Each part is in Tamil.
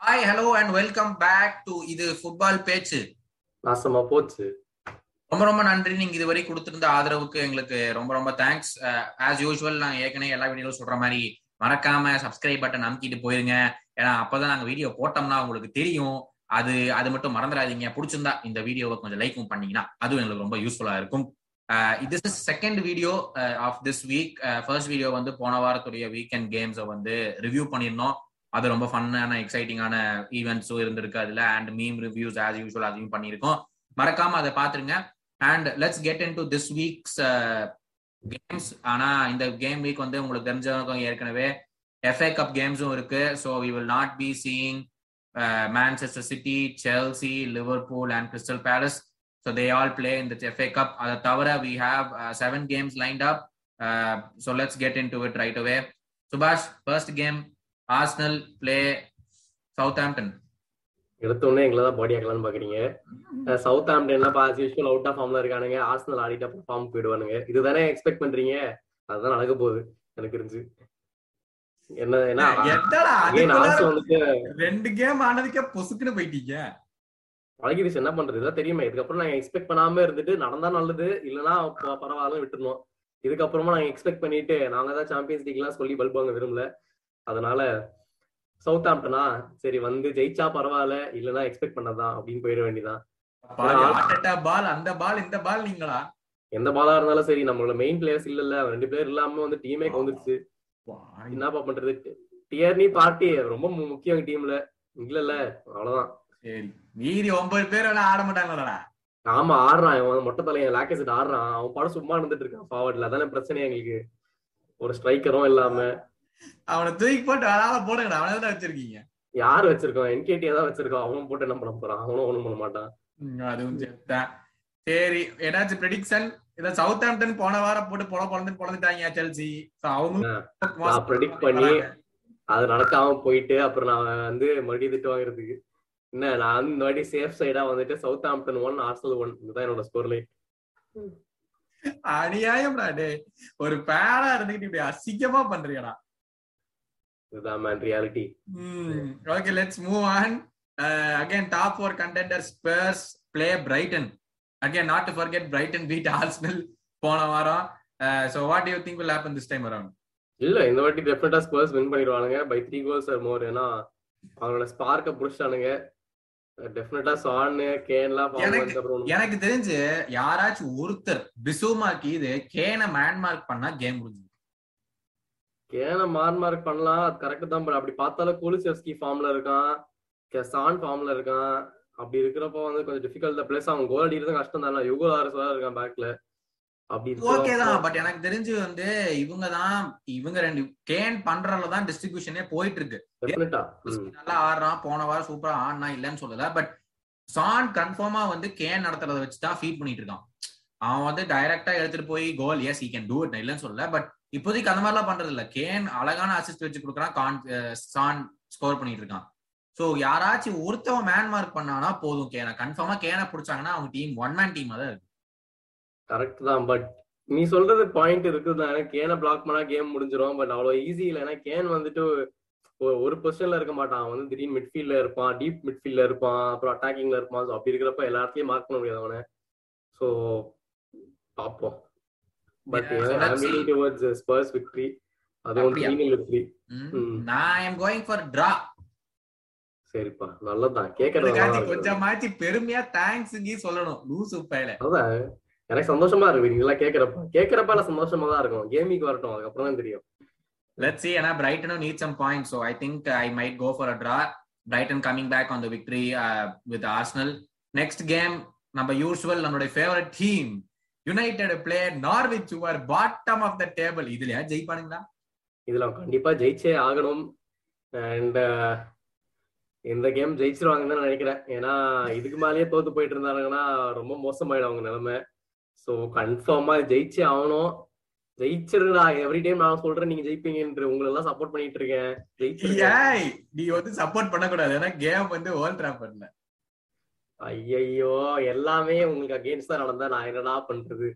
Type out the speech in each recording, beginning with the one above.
Hi hello and welcome back to இது ஃபுட்பால் பேச்சு. நாசமா போச்சு. ரொம்ப ரொம்ப நன்றி. நீங்க இதுவரை கொடுத்திருந்த ஆதரவுக்கு எங்களுக்கு ரொம்ப ரொம்ப தேங்க்ஸ் ஆஸ் யூஸ்வல் நாங்க ஏற்கனவே எல்லா வீடியோலும் சொல்ற மாதிரி மறக்காம சப்ஸ்கிரைப் பட்டன் அமுக்கிட்டு போயிருங்க. ஏன்னா அப்பதான் நாங்க வீடியோ போட்டோம்னா உங்களுக்கு தெரியும். அது அது மட்டும் மறந்துடாதீங்க. பிடிச்சிருந்தா இந்த வீடியோவை கொஞ்சம் லைக்கும் பண்ணீங்கன்னா அதுவும் எங்களுக்கு ரொம்ப யூஸ்ஃபுல்லா இருக்கும். This is second video of this week first video வந்து போன வாரத்துடைய வீக்கெண்ட் கேம்ஸை வந்து ரிவ்யூ பண்ணியிருந்தோம். அது ரொம்ப ஃபன்னான எக்ஸைட்டிங்கான ஈவெண்ட்ஸும் இருந்திருக்கு அதுல and meme reviews as usual அதையும் பண்ணியிருக்கோம். மறக்காம அதை பாத்துருங்க. And let's get into this week's games ஆனா இந்த கேம் வீக் வந்து உங்களுக்கு தெரிஞ்சவங்க ஏற்கனவே எஃப்ஏ கப் கேம்ஸும் இருக்கு. So we will not be seeing Manchester City Chelsea Liverpool and Crystal Palace so they all play இந்த எஃப்ஏ கப் அதை தவிர we have seven games lined up so let's get into it right away Subash first game Arsenal play Southampton எடுத்த உடனே எங்களை தான் பாடி ஆக்கலாம்னு பாக்குறீங்க. சவுத் ஆம்டன்லாம் ஆஸ் யூஸ்வல் அவுட் ஆஃப் ஃபார்ம்ல இருக்கானுங்க. ஆர்சனல் ஆடிட்டு அப்புறம் ஃபார்ம் போயிடுவானுங்க. இதுதானே எக்ஸ்பெக்ட் பண்றீங்க? அதுதான் நடக்க போகுது எனக்கு தெரிஞ்சு. என்ன ரெண்டு கேம் ஆனதுக்கே பொசுக்குன்னு போயிட்டீங்க. பழகிடுச்சு என்ன பண்றது? இதான் தெரியுமே. இதுக்கப்புறம் நாங்க எக்ஸ்பெக்ட் பண்ணாம இருந்துட்டு நடந்தா நல்லது இல்லைன்னா பரவாயில்ல விட்டுருந்தோம் இதுக்கப்புறமா நாங்க எக்ஸ்பெக்ட் பண்ணிட்டு நாங்க தான் சாம்பியன்ஸ் லீக் எல்லாம் சொல்லி பல்பாங்க விரும்பல. அதனால சவுத் ஆம்டனா சரி வந்து ஜெயிச்சா பரவாயில்ல இல்லனா எக்ஸ்பெக்ட் பண்ணதான் அப்படின்னு போயிட வேண்டியதான் பால் அந்த பால் இந்த பால் நீங்களா? எந்த பாலா இருந்தாலும் சரி நம்மளோட மெயின் பிளேயர்ஸ் இல்ல இல்ல ரெண்டு பேர் இல்லாம வந்து டீமே கவுந்துருச்சு. என்னப்பா பண்றது? டியர்னி பார்ட்டி ரொம்ப முக்கியம் டீம்ல இல்ல இல்ல அவ்வளவுதான். சரி மீதி ஒன்பது பேர் ஆட மாட்டாங்களா ஆமா ஆடுறான். அவன் மொட்டை தலையன் லாக்கெட் ஆடுறான். அவன் படம் சும்மா இருந்துட்டு இருக்கான் ஃபார்வர்ட்ல அதானே பிரச்சனை எங்களுக்கு. ஒரு ஸ்ட்ரைக்கரும் இல்லாம. அவனை தூக்கி போட்டு அழகா போடுங்கடா. அவனை தான் வச்சிருக்கீங்க? யாரு வச்சிருக்கோம் என்கேடியா தான் வச்சிருக்கோம் அவனும் போட்டு என்ன பண்ண போறான்? அவனும் ஒண்ணும் பண்ண மாட்டான். அதுவும் சேர்த்தான் சரி ஏதாச்சும் ப்ரெடிக்ஷன் இத சவுத் ஆம்டன் போன வாரம் போட்டு பொல பொழந்து பொழந்துட்டாங்க செல்சி அவங்க ப்ரெடிக்ட் பண்ணி அது நடக்காம போயிட்டு அப்புறம் நான் வந்து மறுபடியும் திட்டு வாங்குறதுக்கு. என்ன நான் இந்த வாட்டி சேஃப் சைடா வந்துட்டு Southampton one Arsenal one இதுதான் என்னோட ஸ்கோர் லைன் அநியாயம்டா டே ஒரு பேரா இருந்துகிட்டு இப்படி அசிங்கமா பண்றியடா இதுதான் man reality okay let's move on again top four contender Spurs play Brighton again not to forget Brighton beat Arsenal போன வாரம். So what you think will happen this time around இல்ல இந்த வாட்டி டெஃபினட்டா Spurs win பண்ணிடுவானுங்க. By three goals or more ஏன்னா அவங்களோட ஸ்பார்க்க புடிச்சிட்டானுங்க. டெஃபினட்டா சான் கேன்லாம் எனக்கு தெரிஞ்சு யாராச்சும் ஒருத்தர் பிசுமாக்கி இது கேன மேன்மார்க் பண்ணா கேம் முடிஞ்சு கேன மார்க் பண்ணலாம். அது கரெக்ட் தான் அப்படி பார்த்தாலும் குலிசெவ்ஸ்கி ஃபார்ம்ல இருக்கான். சான் ஃபார்ம்ல இருக்கான். அப்படி இருக்கிறப்ப வந்து கொஞ்சம் டிஃபிகல்ட் பிளஸ் அவன் கோல் அடிக்கிறது கஷ்டம் தானே. யுகோ ஆர்எஸ் வேற இருக்கான் பேக்ல அப்படி ஓகே தான் பட் எனக்கு தெரிஞ்சு வந்து இவங்க தான் இவங்க ரெண்டு கேன் பண்றதுல தான் டிஸ்ட்ரிபியூஷனே போயிட்டு இருக்கு நல்லா ஆடுறான். போன வாரம் சூப்பரா ஆடினா இல்லன்னு சொல்லல. பட் சான் கன்ஃபார்மா வந்து கேன் நடத்துறத வச்சு தான் ஃபீட் பண்ணிட்டு இருக்கான். அவன் வந்து டைரக்டா எடுத்துட்டு போய் goals he can do it இல்லைன்னு சொல்லல. பட் இப்போதைக்கு அந்த மாதிரிலாம் பண்றது இல்ல. கேன் அழகான அசிஸ்ட் வச்சு கொடுக்குறான். கான் சான் ஸ்கோர் பண்ணிட்டு இருக்கான். சோ யாராச்சும் ஒருத்தவன் மேன் மார்க் பண்ணானா போதும். கேன கன்ஃபார்மா கேனை பிடிச்சாங்கன்னா அவங்க டீம் ஒன் மேன் டீம் தான் இருக்கு. கரெக்ட் தான் பட் நீ சொல்றது பாயிண்ட் இருக்குது தான் கேனை பிளாக் பண்ணா கேம் முடிஞ்சிடும் பட் அவ்வளவு ஈஸி இல்லை. ஏன்னா கேன் வந்துட்டு ஒரு பொசிஷன்ல இருக்க மாட்டான். அவன் வந்து திடீர்னு மிட்ஃபீல்ட்ல இருப்பான் டீப் மிட்ஃபீல்ட்ல இருப்பான் அப்புறம் அட்டாக்கிங்ல இருப்பான். ஸோ அப்படி இருக்கிறப்ப எல்லாத்தையும் மார்க் பண்ண முடியாது அவனை. ஸோ பார்ப்போம். But leading towards Spurs victory அதுவும் த்ரீ நில் விக்டரி நான் ஐம் கோயிங் ஃபார் டிரா சரிப்பா நல்லதுதான். கேக்குறது கொஞ்சமாச்சு பெருமையா தேங்க்ஸ் சொல்லணும். லூசு பையல அதான். எனக்கு சந்தோஷமா இருக்கு நீங்க எல்லாம் கேக்குறப்ப கேக்குறப்ப சந்தோஷமா தான் இருக்கும். கேமிங் வரட்டும் அதுக்கப்புறம் தான் தெரியும். லெட்ஸ் see ஏன்னா பிரைட்டனும் need some point so I think I might go for a draw Brighton coming back on the victory with Arsenal next game நம்ம யூஸ்வல் நம்மளுடைய favourite team United play Norwich your bottom of the table இதுலயா ஜெயிப்பானுங்களா? இதுல கண்டிப்பா ஜெயிச்சே ஆகணும். அண்ட் இந்த கேம் ஜெயிச்சிருவாங்கன்னு தான் நினைக்கிறேன். ஏன்னா இதுக்கு மேலேயே தோத்து போயிட்டு இருந்தாங்கன்னா ரொம்ப மோசமாயிடும் அவங்க நிலைமை. ஸோ கன்ஃபார்மா ஜெயிச்சே ஆகணும். ஜெயிச்சிருடா எவ்ரி டைம் நான் சொல்றேன் நீங்க ஜெயிப்பீங்கன்ற உங்களை எல்லாம் சப்போர்ட் பண்ணிட்டு இருக்கேன். ஜெயிச்சிருக்கேன் நீ வந்து சப்போர்ட் பண்ணக்கூடாது. ஏன்னா கேம் வந்து ஓல்ட் ட்ராஃபர்ட்ல ஐயையோ எல்லாமே உங்களுக்கு அகேன்ஸ்ட் தான் நடந்தா நான் என்னடா பண்றது?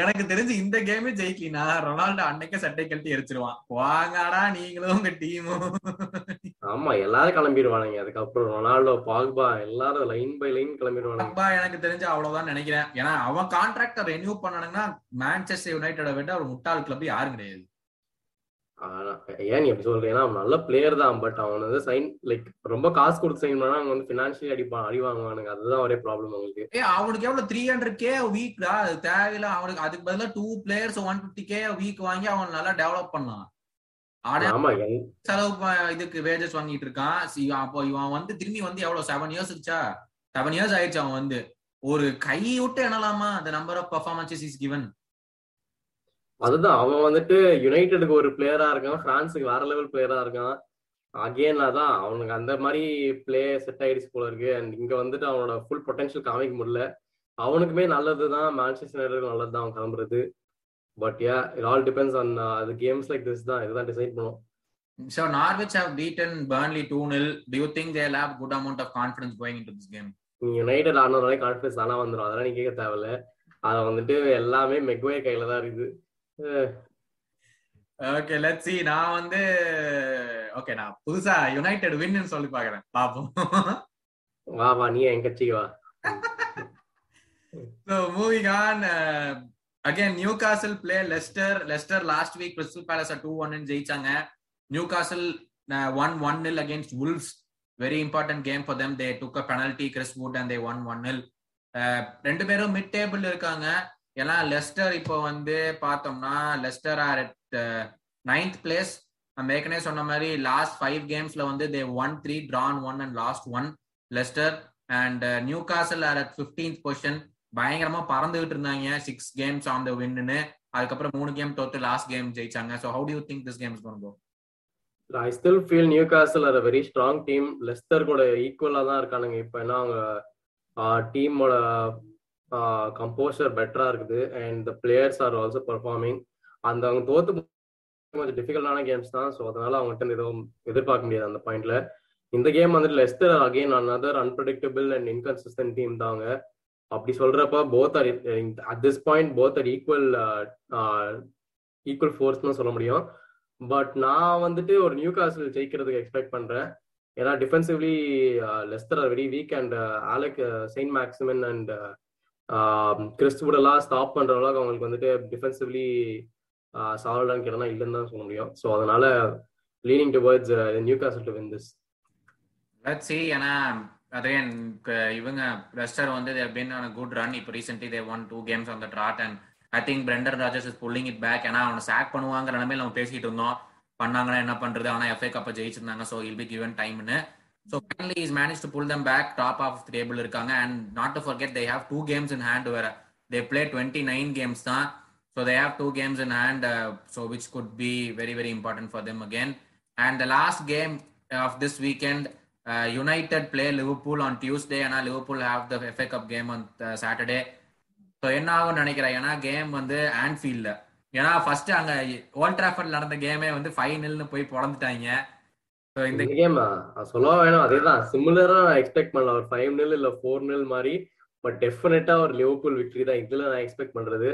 எனக்கு தெரிஞ்சு இந்த கேமே ஜெயிக்கலினா ரொனால்டோ அன்னைக்கே சட்டை கழட்டி எரிச்சிருவான். வாங்கடா நீங்களும் உங்க டீமும் ஆமா எல்லாரும் கிளம்பிடுவானுங்க. அதுக்கப்புறம் ரொனால்டோ பாக்பா எல்லாரும் லைன் பை லைன் கிளம்பிடுவானுங்க. எனக்கு தெரிஞ்சு அவ்வளவுதான் நினைக்கிறேன். ஏன்னா அவன் கான்ட்ராக்ட ரெனியூ பண்ணனுங்கன்னா மான்செஸ்டர் யுனைடெட விட ஒரு முட்டாள் கிளப் யாரும் கிடையாது. ஏன் நீ எப்படி சொல்ற ஏன்னா அவன் நல்ல பிளேயர் தான் பட் அவன் வந்து சைன் லைக் ரொம்ப காசு கொடுத்து சைன் பண்ணா அவங்க வந்து பினான்சியலி அடிப்பான் அடி வாங்குவானுங்க. அதுதான் ஒரே ப்ராப்ளம் அவங்களுக்கு ஏ அவனுக்கு எவ்வளவு த்ரீ ஹண்ட்ரட் கே வீக்டா அது தேவையில்ல. அவனுக்கு அதுக்கு பதிலா two players one fifty K week வாங்கி அவன் நல்லா டெவலப் பண்ணலாம். செலவு இதுக்கு வேஜஸ் வாங்கிட்டு இருக்கான். அப்போ இவன் வந்து திரும்பி வந்து எவ்வளவு செவன் இயர்ஸ் இருச்சா செவன் இயர்ஸ் ஆயிடுச்சு அவன் வந்து. ஒரு கை விட்டு என்னலாமா அந்த number of performances is given அதுதான் அவன் வந்துட்டு யுனைடெடுக்கு ஒரு பிளேயரா இருக்கான் பிரான்ஸுக்கு வேற லெவல் பிளேயரா இருக்கான். அகேன் அதான் அவனுக்கு அந்த மாதிரி பிளே செட் ஆயிடுச்சு போல இருக்கு. அண்ட் இங்க வந்துட்டு அவனோட ஃபுல் பொட்டன்ஷியல் காமிக்க முடியல. அவனுக்குமே நல்லதுதான் மான்செஸ்டர் யுனைடெட் நல்லது தான் அவன் கிளம்புறது. But ya it all depends on அது கேம்ஸ் லைக் திஸ் தான். இதுதான் டிசைட் பண்ணும். So Norwich have beaten Burnley 2-0. Do you think they'll have good amount of confidence going into this game? United ஆனதுனாலே confidence தானே வந்துடும் அதெல்லாம் நீ கேட்க தேவையில்ல. அதை வந்துட்டு எல்லாமே மெக்வேர் கையில தான் இருக்குது. ஓகே லெட்ஸ் see நான் வந்து ஓகே நான் புதுசா யுனைடெட் வின்னு சொல்லி பாக்குறேன் பாப்போம் வா வா நீ என் கட்சிக்கு வா so moving on uh, again newcastle play leicester leicester last week crystal palace 2-1 ன்னு ஜெயிச்சாங்க newcastle uh, won 1-0 against wolves very important game for them they took a penalty chris wood and they won 1-0 uh, ரெண்டு பேரும் மிட் டேபிள் இருக்காங்க ஏன்னா லெஸ்டர் இப்போ வந்து பார்த்தோம்னா Leicester are at ninth place நம்ம ஏற்கனவே சொன்ன மாதிரி லாஸ்ட் ஃபைவ் கேம்ஸ்ல வந்து they one three drawn one and lost one Leicester. And Newcastle are at fifteenth position பயங்கரமா பறந்துகிட்டு இருந்தாங்க. Six games on the win அதுக்கப்புறம் மூணு கேம் தோத்து லாஸ்ட் கேம் ஜெயிச்சாங்க. So how do you think this games go I still feel Newcastle are very strong team Leicester கூட ஈக்குவலா தான் இருக்கானுங்க. இப்போ ஏன்னா அவங்க uh, டீமோட கம்போசர் பெட்டரா இருக்குது. And the players are also performing அந்த அவங்க தோத்து கொஞ்சம் டிஃபிகல்ட்டான கேம்ஸ் தான். ஸோ அதனால அவங்ககிட்ட எதுவும் எதிர்பார்க்க முடியாது அந்த பாயிண்ட்ல இந்த கேம் வந்துட்டு Leicester again another unpredictable and inconsistent team தாங்க அப்படி சொல்றப்ப both are at this point both are equal equal ஃபோர்ஸ்னு சொல்ல முடியும். பட் நான் வந்துட்டு ஒரு நியூ காசில் ஜெயிக்கிறதுக்கு எக்ஸ்பெக்ட் பண்றேன். ஏன்னா defensively Leicester are very weak and Allan Saint Maximin and Chris Wood எல்லாம் ஸ்டாப் பண்ற அளவுக்கு அவங்களுக்கு வந்துட்டு டிஃபென்சிவ்லி சாலிடான்னு கேட்டா இல்லைன்னு தான் சொல்ல முடியும். ஸோ அதனால leaning towards Newcastle to win this let's see ஏன்னா அகைன் இவங்க ரெஸ்டர் வந்து they've been on good run இப்போ recently they one two games on the trot and I think Brendan Rodgers is pulling it back ஏன்னா அவனை சாக் பண்ணுவாங்கிற நிலைமையில நம்ம பேசிட்டு இருந்தோம். பண்ணாங்கன்னா என்ன பண்றது? ஆனா எஃப்ஏ கப்பை ஜெயிச்சிருந்தாங்க. ஸோ இல் பி கிவன் டைம்னு so finally is manage to pull them back top of table இருக்காங்க. And not to forget they have two games in hand வேற they play twenty nine games தான் so they have two games in hand so which could be very very important for them again and the last game of this weekend United play play on Tuesday Tuesday. and have the the FA game on Saturday so என்ன ஆகும்னு நினைக்கிறேன்? ஏன்னா கேம் வந்து ஆன்ஃபீல்டில் ஏன்னா ஃபர்ஸ்ட் அங்கே ஓல்ட் டிராஃபர்ட் நடந்த கேமே வந்து ஃபைனல்னு போய் பிறந்துட்டாங்க இந்த கேம் சொல்லவா வேணும். அதேதான். சிமிலரா நான் எக்ஸ்பெக்ட் பண்ணல. ஒரு ஃபைவ் நில் இல்ல ஃபோர் நில் மாதிரி பட் டெஃபினட்டா ஒரு லிவர்பூல் விக்டரி தான். இதுல நான் எக்ஸ்பெக்ட் பண்றது.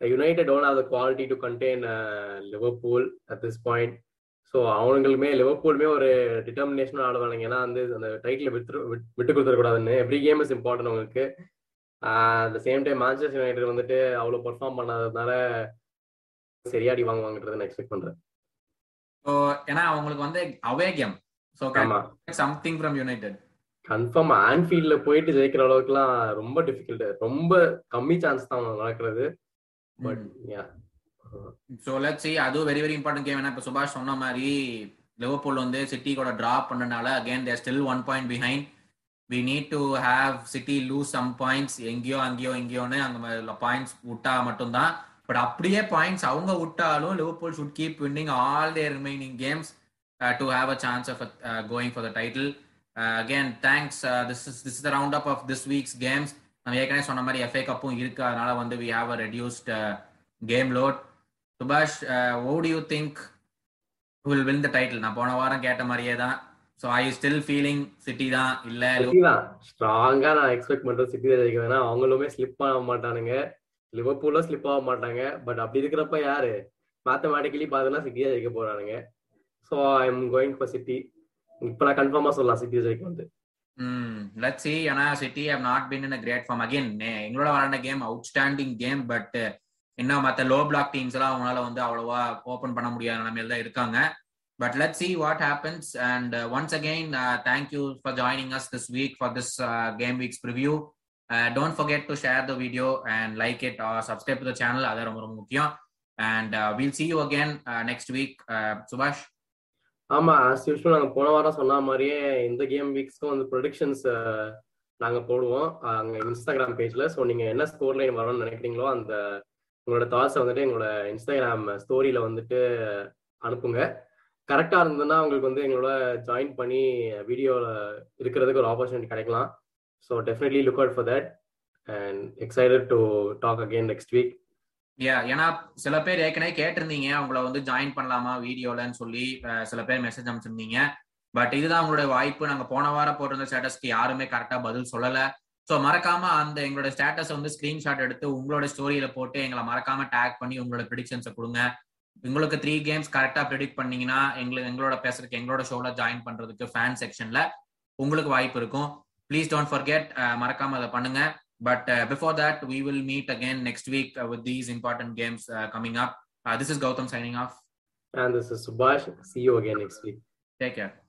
United don't have the quality to contain Liverpool at this point so அவங்களுமே லிவர்பூலுமே ஒரு டிட்டர்மினேஷன் ஆடுவானுங்க. ஏன்னா வந்து அந்த டைட்டில் விட்டு விட்டு கொடுத்துடக்கூடாதுன்னு. எவ்ரி கேம் இஸ் இம்பார்ட்டன்ட் அவங்களுக்கு. At same time Manchester United வந்துட்டு அவ்வளோ பெர்ஃபார்ம் பண்ணாததுனால சரியாடி வாங்குவாங்கன்றதை நான் எக்ஸ்பெக்ட் பண்றேன். ஸோ ஏன்னா அவங்களுக்கு வந்து away game so something from United confirm ஆன்ஃபீல்ட்ல போயிட்டு ஜெயிக்கிற அளவுக்குலாம் ரொம்ப டிஃபிகல்ட் ரொம்ப கம்மி சான்ஸ் தான் நடக்கிறது. But ya so let see அதுவும் வெரி வெரி இம்பார்ட்டன்ட் கேம் ஏன்னா இப்போ சுபாஷ் சொன்ன மாதிரி லிவர்பூல் வந்து சிட்டி கூட டிரா பண்ணனால again there still one point behind we need to have City lose some points எங்கேயோ அங்கேயோ இங்கேயோன்னு அங்க பாயிண்ட்ஸ் விட்டா மட்டும்தான் பட் அப்படியே பாயிண்ட்ஸ் அவங்க விட்டாலும் Liverpool should keep winning all their remaining games to have a chance of going for the title again thanks this is this is the round up of this week's games நம்ம ஏற்கனவே சொன்ன மாதிரி எஃப்ஏ கப்பும் இருக்கு. அதனால வந்து we have a reduced game load சுபாஷ் who do you think will win the title நான் போன வாரம் கேட்ட மாதிரியே தான். So I still feeling City தான்? இல்ல சிட்டி தான். ஸ்ட்ராங்கா நான் எக்ஸ்பெக்ட் பண்றது சிட்டி தான் ஜெயிக்க வேணா அவங்களுமே ஸ்லிப் பண்ண மாட்டானுங்க. லிவர்பூல்ல ஸ்லிப் ஆக மாட்டாங்க. பட் அப்படி இருக்கிறப்ப யாரு? மேத்தமேட்டிக்கலி பார்த்தீங்கன்னா சிட்டியா ஜெயிக்க போறானுங்க. So I am going for City இப்போ நான் கன்ஃபார்மா சொல்லலாம் சிட்டி ஜெயிக்க வந்து ம் லெட்ஸ் சி ஏன்னா City have not been in great form again எங்களோட வரண்ட game outstanding game but இன்னும் மற்ற லோ பிளாக் டீம்ஸ் எல்லாம் அவங்களால வந்து அவ்வளவா ஓபன் பண்ண முடியாத நிலைமையில தான் இருக்காங்க. But let see what happens and once again thank you for joining us this week for this game week's preview don't forget to share the video and like it subscribe to the channel அது ரொம்ப ரொம்ப முக்கியம். And will see you again next week சுபாஷ் ஆமா ஆஸ் யூஸ்வல் நாங்க போன வாரம் சொன்ன மாதிரியே இந்த கேம் வீக்ஸ்க்கும் வந்து ப்ரொடிக்ஷன்ஸ் uh, நாங்க போடுவோம். அங்க இன்ஸ்டாகிராம் பேஜ்ல ஸோ நீங்க என்ன ஸ்கோர் லைன் வரணும்னு நினைக்கிறீங்களோ அந்த உங்களோட தாட்ஸை வந்துட்டு எங்களோட இன்ஸ்டாகிராம் ஸ்டோரியில வந்துட்டு அனுப்புங்க. கரெக்டா இருந்ததுன்னா உங்களுக்கு வந்து எங்களோட ஜாயின் பண்ணி வீடியோல இருக்கிறதுக்கு ஒரு ஆப்பர்ச்சுனிட்டி கிடைக்கலாம். So definitely look out for that and excited to talk again next week ya ஏன்னா சில பேர் ஏற்கனவே கேட்டிருந்தீங்க அவங்கள வந்து ஜாயின் பண்ணலாமா வீடியோலன்னு சொல்லி சில பேர் மெசேஜ் அனுப்பிச்சிருந்தீங்க. பட் இதுதான் உங்களுடைய வாய்ப்பு. நாங்க போன வாரம் போட்டிருந்த ஸ்டேட்டஸ்க்கு யாருமே கரெக்டா பதில் சொல்லல. ஸோ மறக்காம அந்த எங்களோட ஸ்டேட்டஸ் வந்து ஸ்கிரீன்ஷாட் எடுத்து உங்களோட ஸ்டோரியில போட்டு எங்களை மறக்காம டேக் பண்ணி உங்களோட ப்ரிடிக்ஷன்ஸை கொடுங்க. உங்களுக்கு த்ரீ கேம்ஸ் கரெக்டா ப்ரிடிக்ட் பண்ணீங்கன்னா எங்களுக்கு எங்களோட பேசுறதுக்கு எங்களோட ஷோல ஜாயின் பண்றதுக்கு ஃபேன் செக்ஷன்ல உங்களுக்கு வாய்ப்பு இருக்கும். ப்ளீஸ் டோன்ட் ஃபர்கெட் மறக்காம அதை பண்ணுங்க But uh, before that, we will meet again next week uh, with these important games uh, coming up. this is Gautam signing off. And this is Subhash. See you again next week. Take care.